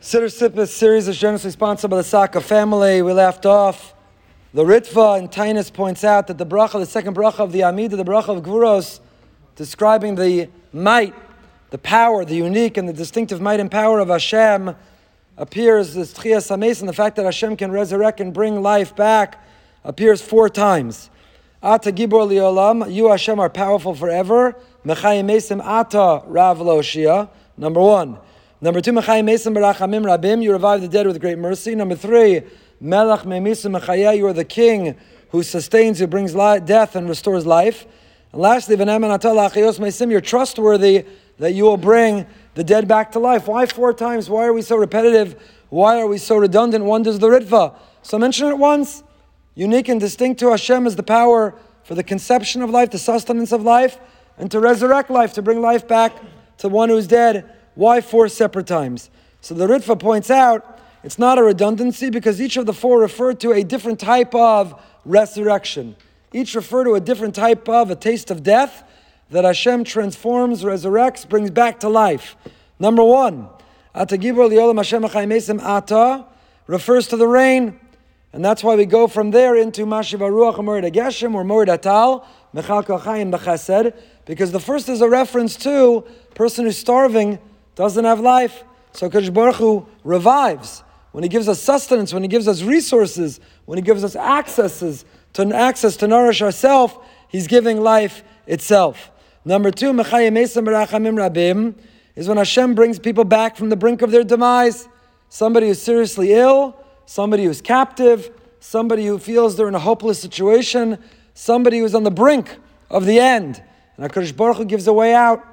Siddur Sippis series is generously sponsored by the Saka family. We left off. The Ritva and Taanis points out that the bracha, the second bracha of the Amida, the bracha of Gvuros, describing the might, the power, the unique and the distinctive might and power of Hashem, appears as Tchias and the fact that Hashem can resurrect and bring life back, appears four times. Ata Gibor Liolam, you Hashem are powerful forever. Mechayim Mesim Ata Rav Loshia, number one. Number two, Mechayim Mesim Barachamim Rabim, you revive the dead with great mercy. Number three, Melech Memisim Mechayah, you are the king who sustains, who brings life, death and restores life. And lastly, V'nemen Atal Achayos Meisim, you're trustworthy that you will bring the dead back to life. Why four times? Why are we so repetitive? Why are we so redundant? One does the Ritva. So mention it once. Unique and distinct to Hashem is the power for the conception of life, the sustenance of life, and to resurrect life, to bring life back to one who's dead. Why four separate times? So the Ritva points out it's not a redundancy because each of the four refer to a different type of resurrection. Each refer to a different type of a taste of death that Hashem transforms, resurrects, brings back to life. Number one, Ata Hashem Ata refers to the rain. And that's why we go from there into Mashiv Ruach Morid Geshem or Morid Atal, Mechal B'chesed, because the first is a reference to person who's starving doesn't have life. So Kadosh Baruch Hu revives. When He gives us sustenance, when He gives us resources, when He gives us accesses to access to nourish ourselves, He's giving life itself. Number two, Rabim, is when Hashem brings people back from the brink of their demise. Somebody who's seriously ill, somebody who's captive, somebody who feels they're in a hopeless situation, somebody who's on the brink of the end. And HaKadosh Baruch Hu gives a way out.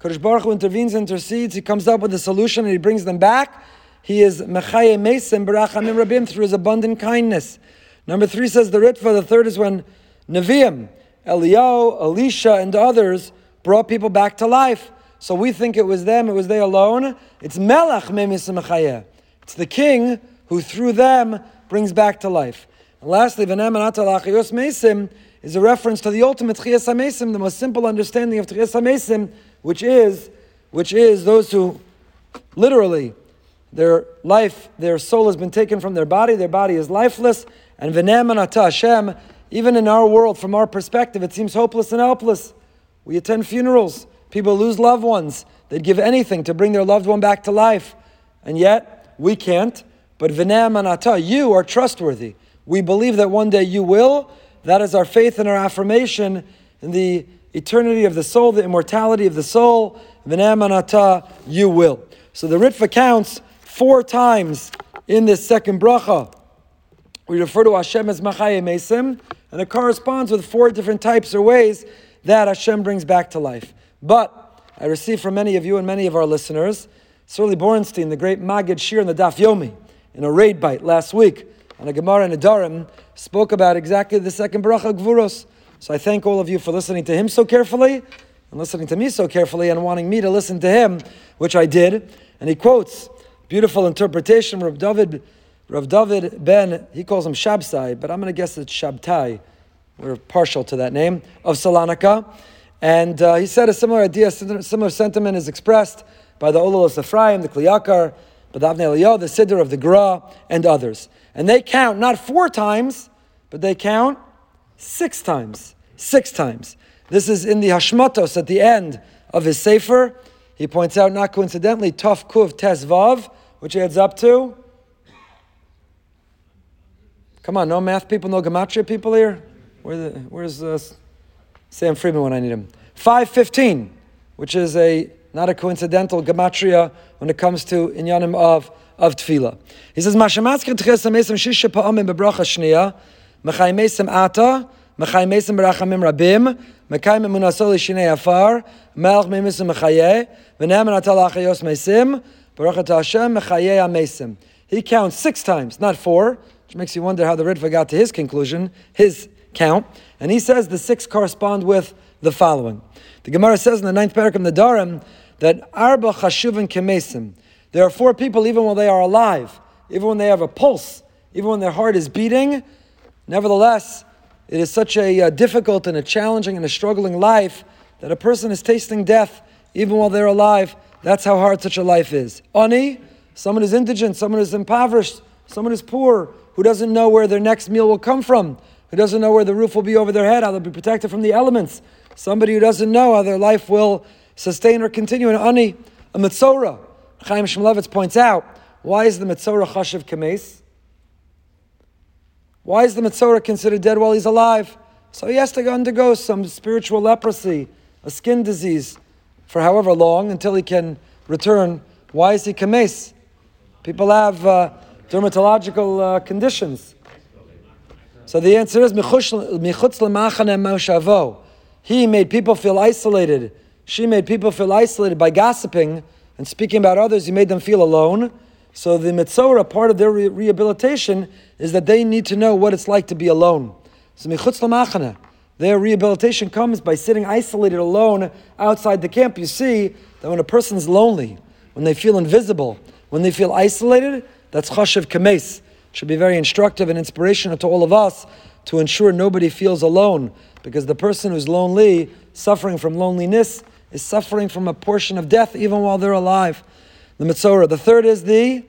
Kadosh Baruch Hu intervenes, intercedes, he comes up with a solution and he brings them back. He is Mechaye Mesim Barachamim Rabim through his abundant kindness. Number three says the Ritva. The third is when Nevi'im, Eliyahu, Elisha, and others brought people back to life. So we think it was them, it was they alone. It's Melech Mesim Mechaye. It's the king who through them brings back to life. And lastly, Achayos Mesim is a reference to the ultimate Chiyas HaMesim, the most simple understanding of Chiyas HaMesim, which is, which is those who literally their life, their soul has been taken from their body, their body is lifeless, and v'ne'emanata Hashem, even in our world, from our perspective, it seems hopeless and helpless. We attend funerals, people lose loved ones, they'd give anything to bring their loved one back to life, and yet we can't. But v'ne'emanata, you are trustworthy. We believe that one day you will. That is our faith and our affirmation in the eternity of the soul, the immortality of the soul, v'ne'emanata, you will. So the Ritva counts four times in this second bracha. We refer to Hashem as Machaye Mesim, and it corresponds with four different types or ways that Hashem brings back to life. But I received from many of you and many of our listeners, Sruly Bornstein, the great Magid Shiur in the Daf Yomi, in a raid bite last week on a Gemara and Nedarim, spoke about exactly the second bracha Gvuros. So I thank all of you for listening to him so carefully and listening to me so carefully and wanting me to listen to him, which I did. And he quotes beautiful interpretation. Rav David, Rav David Ben, he calls him Shabsai, but I'm going to guess it's Shabtai. We're partial to that name of Salonika. And uh, he said a similar idea, similar sentiment is expressed by the Olelos Ephraim, the Kli Yakar, but the Avnei the Siddur of the Gra, and others. And they count not four times, but they count Six times. Six times. This is in the Hashmatos at the end of his Sefer. He points out, not coincidentally, Tuf Kuv Tes Vav, which adds up to. Come on, no math people, no gematria people here? Where the, where's uh, Sam Friedman when I need him? 515, which is a not a coincidental gematria when it comes to inyanim of, of tefillah. He says, Mashamatzker tches amesim shisha pa'amim bebracha shniya, Mechai Mesim Ata, Mechai Mesim Berachamim Rabim, Mekayim Emunasol Shinei Afar, Melch Memisim Mechaye, V'nem Atal Achayos Mesim, Baruch Hashem Mechaye Amesim. He counts six times, not four, which makes you wonder how the Ritva got to his conclusion, his count. And he says the six correspond with the following. The Gemara says in the ninth paragraph of Nedarim that Arba Chashuvin Kemesim. There are four people even when they are alive, even when they have a pulse, even when their heart is beating, Nevertheless, it is such a uh, difficult and a challenging and a struggling life that a person is tasting death even while they're alive. That's how hard such a life is. Ani, someone who's indigent, someone who's impoverished, someone who's poor, who doesn't know where their next meal will come from, who doesn't know where the roof will be over their head, how they'll be protected from the elements, somebody who doesn't know how their life will sustain or continue an ani, a mitzora. Chaim Shmulevitz points out, why is the mitzora chashiv kames? Why is the mitzora considered dead while he's alive? So he has to undergo some spiritual leprosy, a skin disease, for however long until he can return. Why is he kames? People have uh, dermatological uh, conditions. So the answer is He made people feel isolated. She made people feel isolated by gossiping and speaking about others. He made them feel alone. So the mitzvah, part of their re- rehabilitation, is that they need to know what it's like to be alone. So michutz their rehabilitation comes by sitting isolated alone outside the camp. You see that when a person's lonely, when they feel invisible, when they feel isolated, that's chashiv kames. Should be very instructive and inspirational to all of us to ensure nobody feels alone, because the person who's lonely, suffering from loneliness, is suffering from a portion of death even while they're alive. The mitzvah. The third is the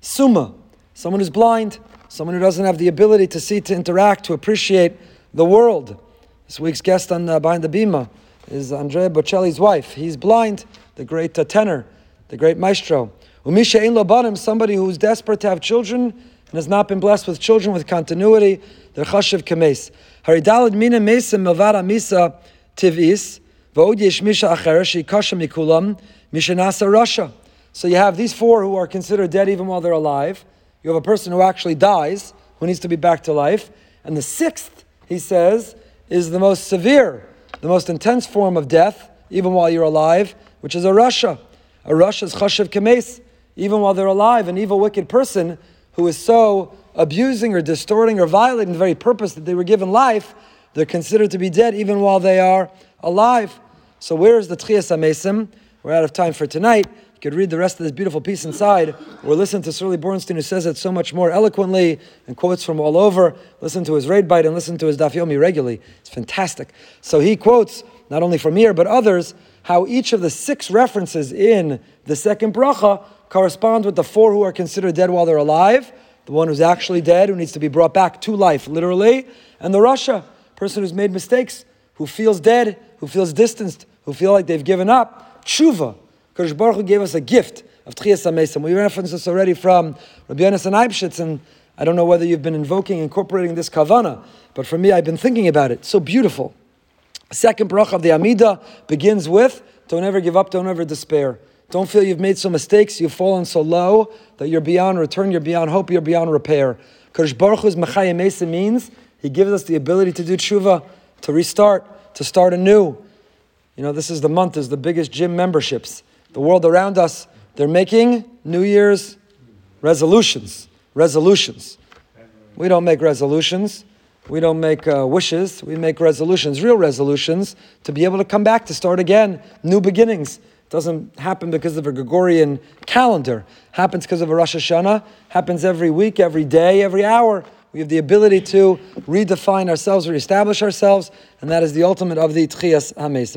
summa, someone who's blind someone who doesn't have the ability to see, to interact, to appreciate the world. This week's guest on uh, Behind the Bima is Andrea Bocelli's wife. He's blind, the great uh, tenor, the great maestro. Umisha ein lobanim, somebody who's desperate to have children and has not been blessed with children with continuity, they're chashiv kames. Haridalid mina mesim milvada misa tivis, misha acher sheikasha mikulam, misha nasa rasha. So you have these four who are considered dead even while they're alive. You have a person who actually dies, who needs to be back to life. And the sixth, he says, is the most severe, the most intense form of death, even while you're alive, which is a rasha. A rasha is chashav kemes, even while they're alive, an evil, wicked person who is so abusing or distorting or violating the very purpose that they were given life, they're considered to be dead even while they are alive. So where is the Tchias Amesim? We're out of time for tonight could read the rest of this beautiful piece inside, or listen to Sruly Bornstein who says it so much more eloquently and quotes from all over. Listen to his raid bite and listen to his daf yomi regularly. It's fantastic. So he quotes not only from here but others how each of the six references in the second bracha correspond with the four who are considered dead while they're alive, the one who's actually dead, who needs to be brought back to life, literally, and the rasha, person who's made mistakes, who feels dead, who feels distanced, who feel like they've given up. Tshuva, Kodesh Baruch Hu gave us a gift of Tchias HaMesim. We referenced this already from Rabbi Yonasan Eibshitz, and I don't know whether you've been invoking, incorporating this kavana, but for me, I've been thinking about it. So beautiful. Second bracha of the Amida begins with, don't ever give up, don't ever despair. Don't feel you've made some mistakes, you've fallen so low that you're beyond return, you're beyond hope, you're beyond repair. Kodesh Baruch Hu's Mechayim Mesa means he gives us the ability to do tshuva, to restart, to start anew. You know, this is the month, is the biggest gym memberships the world around us, they're making New Year's resolutions. Resolutions. We don't make resolutions. We don't make uh, wishes. We make resolutions, real resolutions, to be able to come back, to start again, new beginnings. Doesn't happen because of a Gregorian calendar. Happens because of a Rosh Hashanah. Happens every week, every day, every hour. We have the ability to redefine ourselves, reestablish ourselves, and that is the ultimate of the Tchias HaMesa.